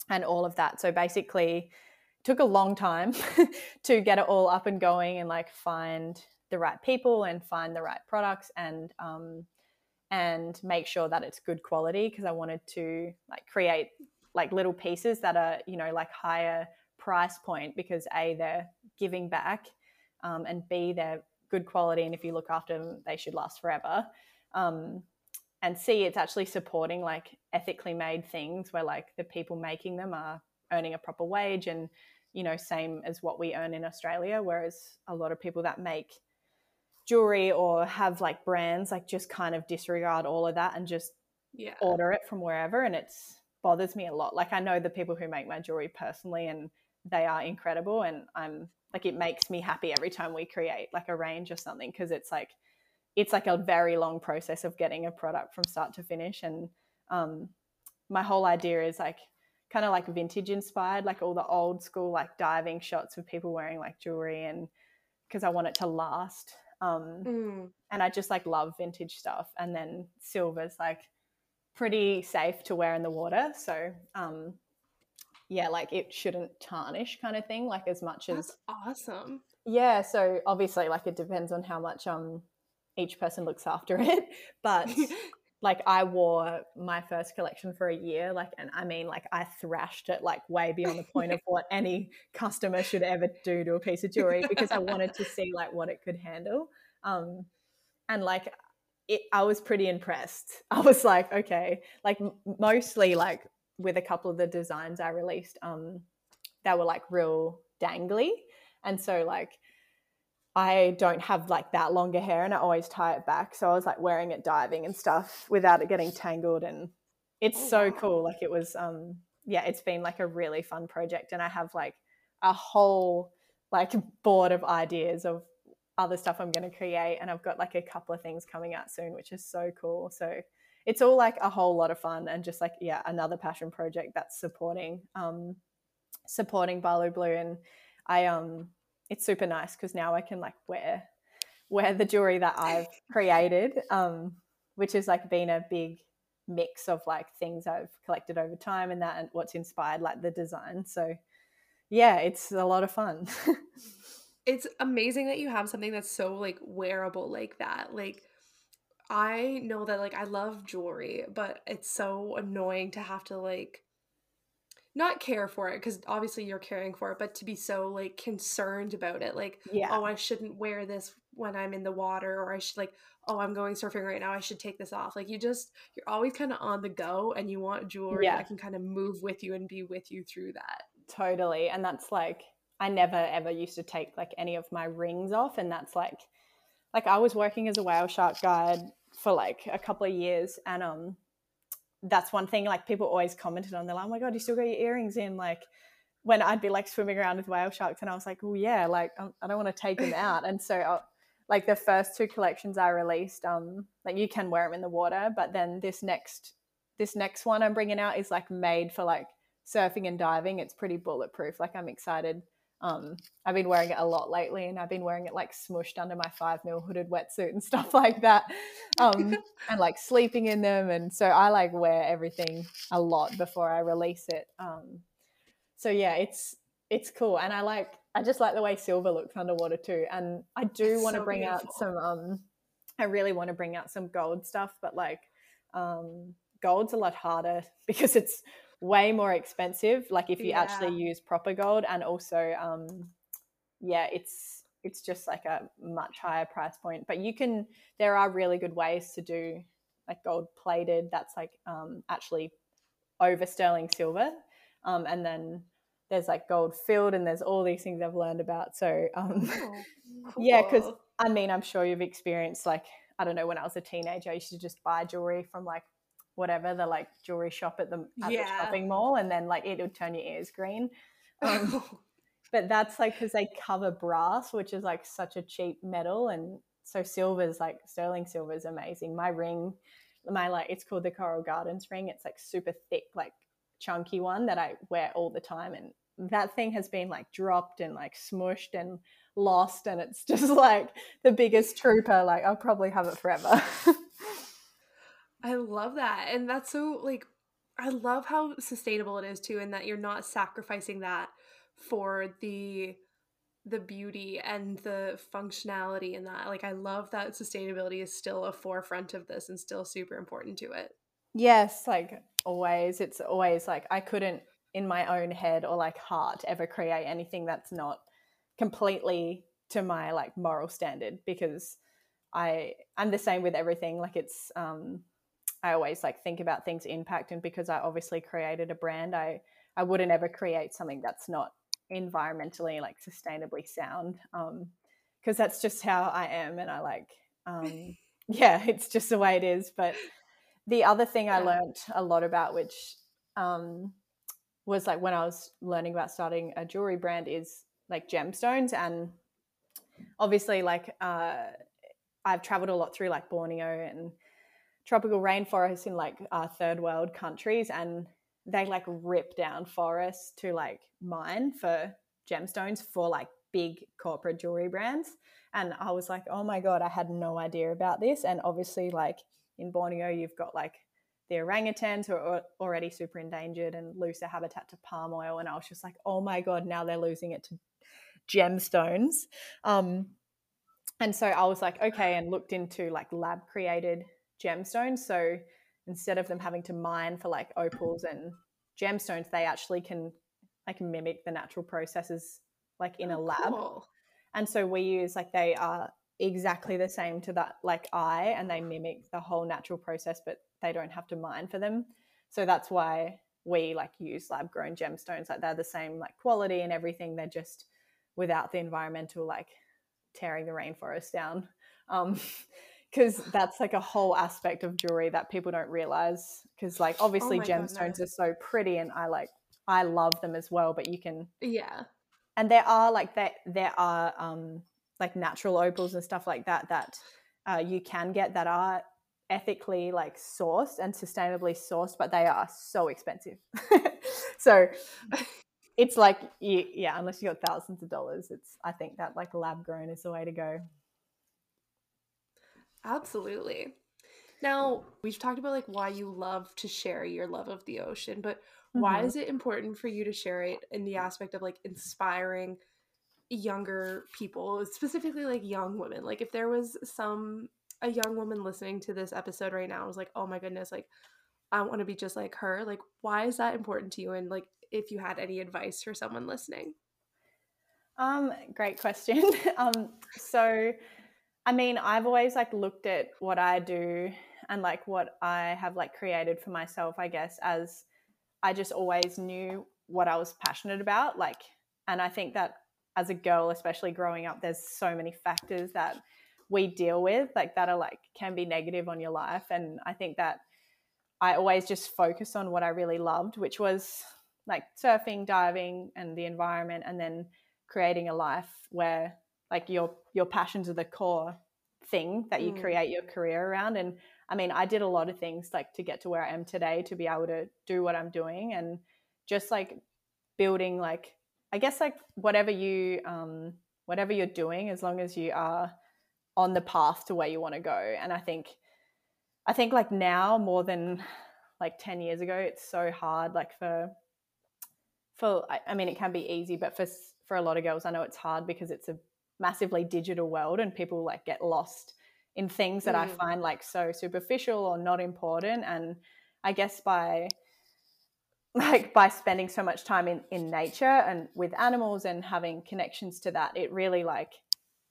and all of that. So basically took a long time to get it all up and going and like find the right people and find the right products and um, and make sure that it's good quality because I wanted to like create like little pieces that are you know like higher price point because a they're giving back um, and b they're good quality and if you look after them they should last forever. Um, and c it's actually supporting like ethically made things where like the people making them are earning a proper wage and you know same as what we earn in australia whereas a lot of people that make jewelry or have like brands like just kind of disregard all of that and just yeah. order it from wherever and it's bothers me a lot. Like I know the people who make my jewelry personally and they are incredible and I'm like it makes me happy every time we create like a range or something because it's like it's like a very long process of getting a product from start to finish and um my whole idea is like kind of like vintage inspired like all the old school like diving shots of people wearing like jewelry and because I want it to last um Mm. and I just like love vintage stuff and then silver's like pretty safe to wear in the water. So, um, yeah, like it shouldn't tarnish, kind of thing. Like as much as awesome. yeah. So obviously, like it depends on how much um each person looks after it. But like I wore my first collection for a year, like, and I mean, like I thrashed it like way beyond the point of what any customer should ever do to a piece of jewelry because I wanted to see like what it could handle. Um, and like it, I was pretty impressed. I was like, okay, like m- mostly like with a couple of the designs I released, um, that were like real dangly, and so like I don't have like that longer hair, and I always tie it back. So I was like wearing it diving and stuff without it getting tangled, and it's Oh, so wow. cool. Like it was, um, yeah, it's been like a really fun project, and I have like a whole like board of ideas of other stuff I'm going to create. And I've got like a couple of things coming out soon, which is so cool. So it's all like a whole lot of fun and just like, yeah, another passion project that's supporting, um, supporting Balu Blue. And I, um, it's super nice because now I can like wear, wear the jewelry that I've created, um, which has like been a big mix of like things I've collected over time and that and what's inspired like the design. So yeah, it's a lot of fun. it's amazing that you have something that's so like wearable like that. Like I know that like I love jewelry, but it's so annoying to have to like not care for it because obviously you're caring for it, but to be so like concerned about it. Like, yeah. oh, I shouldn't wear this when I'm in the water, or I should like, oh, I'm going surfing right now. I should take this off. Like, you just, you're always kind of on the go and you want jewelry Yeah. that can kind of move with you and be with you through that. Totally. And that's like I never ever used to take like any of my rings off and that's like like I was working as a whale shark guide for like a couple of years and um that's one thing like people always commented on they're like, Oh my god, you still got your earrings in like when I'd be like swimming around with whale sharks and I was like, Oh yeah, like um, I don't want to take them out and so uh, like the first two collections I released um like you can wear them in the water but then this next this next one I'm bringing out is like made for like surfing and diving. It's pretty bulletproof. Like I'm excited. Um, I've been wearing it a lot lately, and I've been wearing it like smushed under my five mil hooded wetsuit and stuff like that, um, and like sleeping in them. And so I like wear everything a lot before I release it. Um, so yeah, it's it's cool, and I like I just like the way silver looks underwater too. And I do want to so bring out some. Um, I really want to bring out some gold stuff, but like um, gold's a lot harder because it's way more expensive like if you actually use proper gold and also um yeah it's it's just like a much higher price point. But you can there are really good ways to do like gold plated that's like um actually over sterling silver. Um and then there's like gold filled and there's all these things i've learned about. So um Oh, yeah because i mean i'm sure you've experienced like i don't know when i was a teenager i used to just buy jewelry from like whatever the like jewelry shop at the at the shopping mall and then like it would turn your ears green. Um, but that's like because they cover brass which is like such a cheap metal and so silver's like sterling silver is amazing. My ring my like it's called the coral gardens ring. It's like super thick like chunky one that i wear all the time and that thing has been like dropped and like smushed and lost and it's just like the biggest trooper. Like i'll probably have it forever I love that. And that's so like I love how sustainable it is too and that you're not sacrificing that for the the beauty and the functionality in that. Like I love that sustainability is still a forefront of this and still super important to it. Yes, like always. It's always like I couldn't, in my own head or like heart, ever create anything that's not completely to my like moral standard because I I'm the same with everything. Like it's um I always like think about things impact and because I obviously created a brand, I I wouldn't ever create something that's not environmentally like sustainably sound. Um because that's just how I am and I like um yeah, it's just the way it is. But the other thing I learned a lot about, which um, was like when I was learning about starting a jewelry brand, is like gemstones. And obviously, like uh, I've traveled a lot through like Borneo and tropical rainforests in like third world countries, and they like rip down forests to like mine for gemstones for like big corporate jewelry brands. And I was like, oh my God, I had no idea about this. And obviously, like in Borneo, you've got like the orangutans who are already super endangered and lose their habitat to palm oil. And I was just like, oh my God, now they're losing it to gemstones. Um, and so I was like, okay, and looked into like lab created gemstones. So instead of them having to mine for like opals and gemstones, they actually can like mimic the natural processes like in a lab. Cool. And so we use like they are exactly the same to that like eye and they mimic the whole natural process, but they don't have to mine for them. So that's why we like use lab grown gemstones. Like they're the same like quality and everything. They're just without the environmental like tearing the rainforest down. Um because that's like a whole aspect of jewelry that people don't realize. Because like obviously Oh gemstones goodness. are so pretty and I like I love them as well, but you can Yeah. and there are like that there are um like natural opals and stuff like that that uh, you can get that are ethically like sourced and sustainably sourced but they are so expensive so it's like you, yeah unless you got thousands of dollars it's i think that like lab grown is the way to go Absolutely. Now, we've talked about like why you love to share your love of the ocean, but why Mhm. is it important for you to share it in the aspect of like inspiring younger people, specifically like young women? Like if there was some a young woman listening to this episode right now was like, "Oh my goodness, like I want to be just like her." Like why is that important to you and like if you had any advice for someone listening? Um, great question. um, so I mean, I've always like looked at what I do and like what I have like created for myself, I guess, as I just always knew what I was passionate about. Like, and I think that as a girl, especially growing up, there's so many factors that we deal with, like that are like can be negative on your life. And I think that I always just focused on what I really loved, which was like surfing, diving, and the environment, and then creating a life where like your your passions are the core thing that you Mm. create your career around. And i mean i did a lot of things like to get to where i am today to be able to do what i'm doing. And just like building like i guess like whatever you um whatever you're doing as long as you are on the path to where you want to go. And i think i think like now more than like 10 years ago it's so hard like for for I, I mean it can be easy but for for a lot of girls i know it's hard because it's a massively digital world and people like get lost in things that i Mm. find like so superficial or not important. And i guess by like by spending so much time in in nature and with animals and having connections to that it really like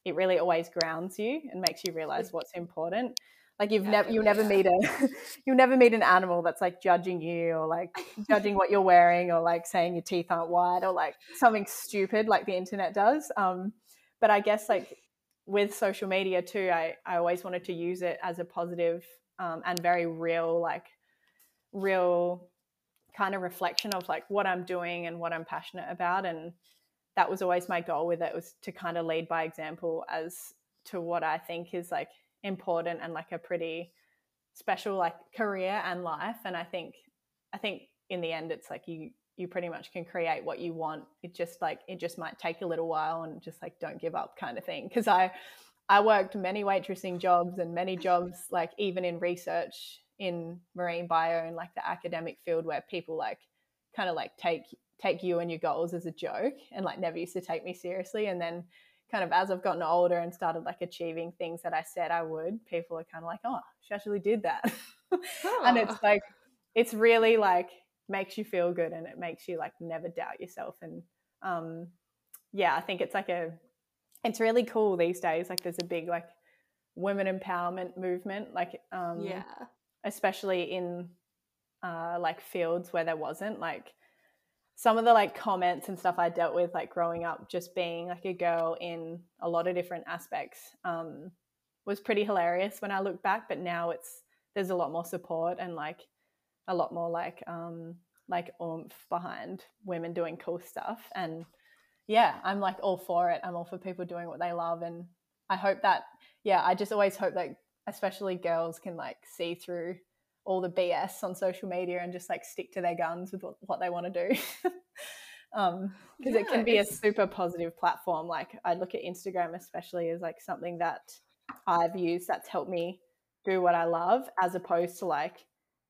it really always grounds you and makes you realize what's important. Like you've never you'll never meet a you'll never meet an animal that's like judging you or like judging what you're wearing or like saying your teeth aren't white or like something stupid like the internet does. Um but i guess like with social media too i i always wanted to use it as a positive um, and very real like real kind of reflection of like what i'm doing and what i'm passionate about and that was always my goal with it was to kind of lead by example as to what i think is like important and like a pretty special like career and life and i think i think in the end it's like you you pretty much can create what you want. It just like it just might take a little while and just like don't give up kind of thing. Because i i worked many waitressing jobs and many jobs like even in research in marine bio and like the academic field where people like kind of like take take you and your goals as a joke and like never used to take me seriously. And then kind of as I've gotten older and started like achieving things that I said I would, people are kind of like, oh, she actually did that. and it's like, it's really like makes you feel good and it makes you like never doubt yourself. And um, yeah, I think it's like a, it's really cool these days. Like there's a big like women empowerment movement, like, um, yeah. especially in uh, like fields where there wasn't like some of the like comments and stuff I dealt with like growing up just being like a girl in a lot of different aspects um, was pretty hilarious when I look back but now it's there's a lot more support and like a lot more like um like oomph behind women doing cool stuff. And yeah i'm like all for it. I'm all for people doing what they love. And i hope that yeah i just always hope that especially girls can like see through all the bs on social media and just like stick to their guns with what, what they want to do. Um because yeah, it can be a super positive platform. Like i look at instagram especially as like something that i've used that's helped me do what i love as opposed to like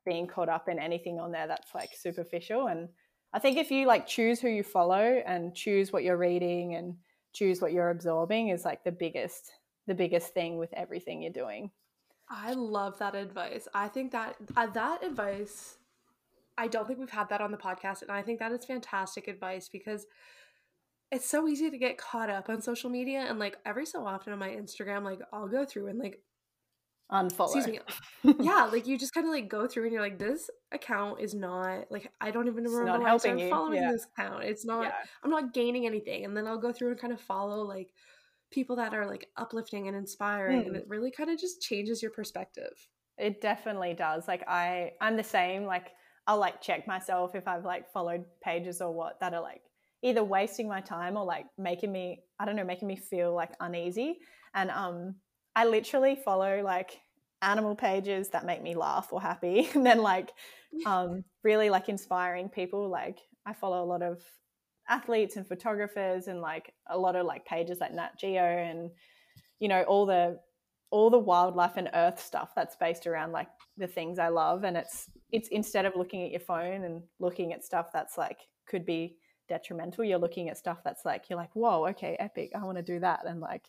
being caught up in anything on there that's like superficial. And i think if you like choose who you follow and choose what you're reading and choose what you're absorbing is like the biggest the biggest thing with everything you're doing. I love that advice. I think that uh, that advice i don't think we've had that on the podcast and i think that is fantastic advice because it's so easy to get caught up on social media and like every so often on my instagram like i'll go through and like unfollow. Excuse me. yeah, like you just kind of like go through and you're like, this account is not like I don't even remember not why I started following yeah. this account. It's not. Yeah. I'm not gaining anything, and then I'll go through and kind of follow like people that are like uplifting and inspiring, mm. and it really kind of just changes your perspective. It definitely does. Like I, I'm the same. Like I'll like check myself if I've like followed pages or what that are like either wasting my time or like making me I don't know making me feel like uneasy and um I literally follow like animal pages that make me laugh or happy and then like um, really like inspiring people. Like i follow a lot of athletes and photographers and like a lot of like pages like nat geo and you know all the all the wildlife and earth stuff that's based around like the things i love. And it's it's instead of looking at your phone and looking at stuff that's like could be detrimental you're looking at stuff that's like you're like whoa okay epic i want to do that. And like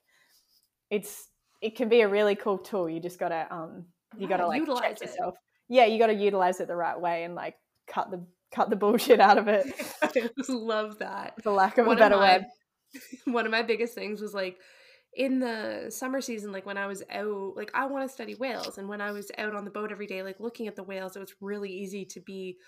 it's it can be a really cool tool. You just gotta um you gotta like utilize yourself. Yeah, you gotta utilize it the right way and like cut the cut the bullshit out of it. I love that. For lack of one a better my, word. One of my biggest things was like in the summer season, like when I was out, like I want to study whales, and when I was out on the boat every day, like looking at the whales, it was really easy to be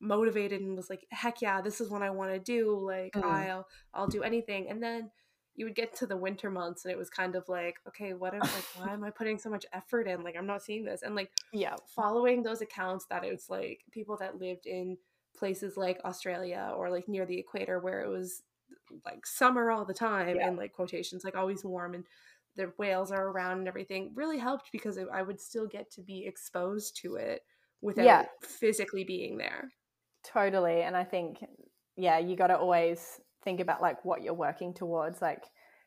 motivated and was like, heck yeah, this is what I want to do. Like mm. I'll I'll do anything, and then you would get to the winter months and it was kind of like okay what if like why am i putting so much effort in like i'm not seeing this and like yeah following those accounts that it's like people that lived in places like australia or like near the equator where it was like summer all the time yeah. and like quotations like always warm and the whales are around and everything really helped because i would still get to be exposed to it without yeah. physically being there totally and i think yeah you got to always think about like what you're working towards like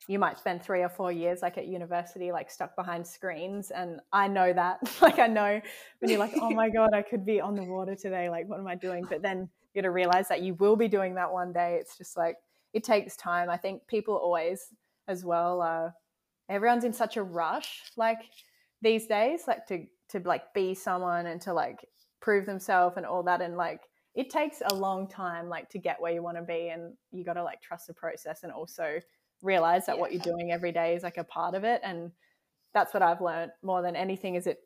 you might spend three or four years like at university like stuck behind screens and i know that. Like i know when you're like oh my god i could be on the water today like what am i doing? But then you got to realize that you will be doing that one day. It's just like it takes time. I think people always as well uh, everyone's in such a rush like these days like to to like be someone and to like prove themselves and all that and like it takes a long time like to get where you want to be and you got to like trust the process and also realize that yeah. what you're doing every day is like a part of it and that's what I've learned more than anything is it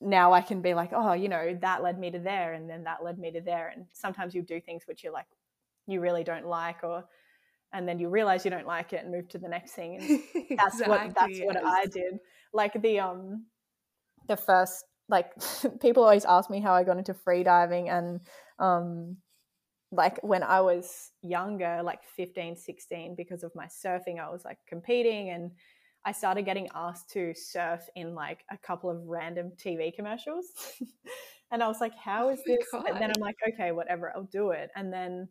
now I can be like oh you know that led me to there and then that led me to there and sometimes you do things which you're like you really don't like or and then you realize you don't like it and move to the next thing and that's exactly, what that's yes. what I did like the um the first like people always ask me how I got into free diving and um, like when I was younger, like 15, 16, because of my surfing, I was like competing and I started getting asked to surf in like a couple of random TV commercials. and I was like, how is oh this? And then I'm like, okay, whatever, I'll do it. And then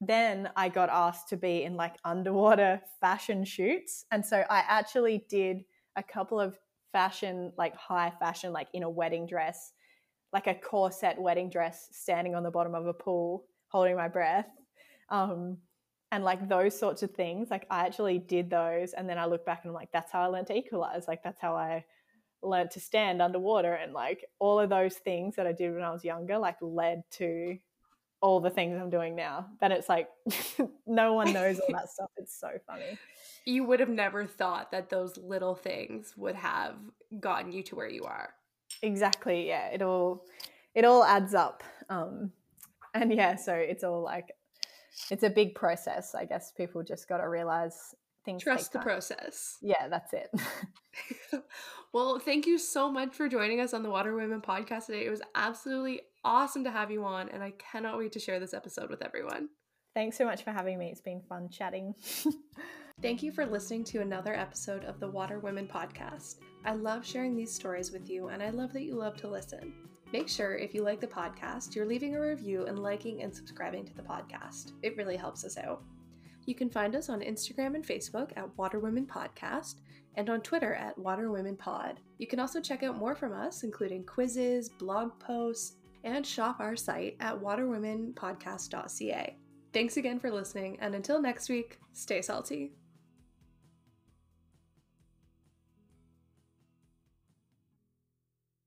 then I got asked to be in like underwater fashion shoots. And so I actually did a couple of fashion, like high fashion, like in a wedding dress like a corset wedding dress standing on the bottom of a pool holding my breath um, and like those sorts of things. Like i actually did those and then i look back and i'm like that's how i learned to equalize. Like that's how i learned to stand underwater. And like all of those things that i did when i was younger like led to all the things i'm doing now then it's like no one knows all that stuff. It's so funny. You would have never thought that those little things would have gotten you to where you are. Exactly yeah it all it all adds up um and yeah so it's all like it's a big process i guess people just got to realize things trust the process. Yeah, that's it. well, thank you so much for joining us on the Water Women podcast today. It was absolutely awesome to have you on, and I cannot wait to share this episode with everyone. Thanks so much for having me. It's been fun chatting. Thank you for listening to another episode of the Water Women podcast. I love sharing these stories with you, and I love that you love to listen. Make sure if you like the podcast, you're leaving a review and liking and subscribing to the podcast. It really helps us out. You can find us on Instagram and Facebook at Water Women Podcast and on Twitter at Water Women Pod. You can also check out more from us, including quizzes, blog posts, and shop our site at waterwomenpodcast.ca. Thanks again for listening, and until next week, stay salty.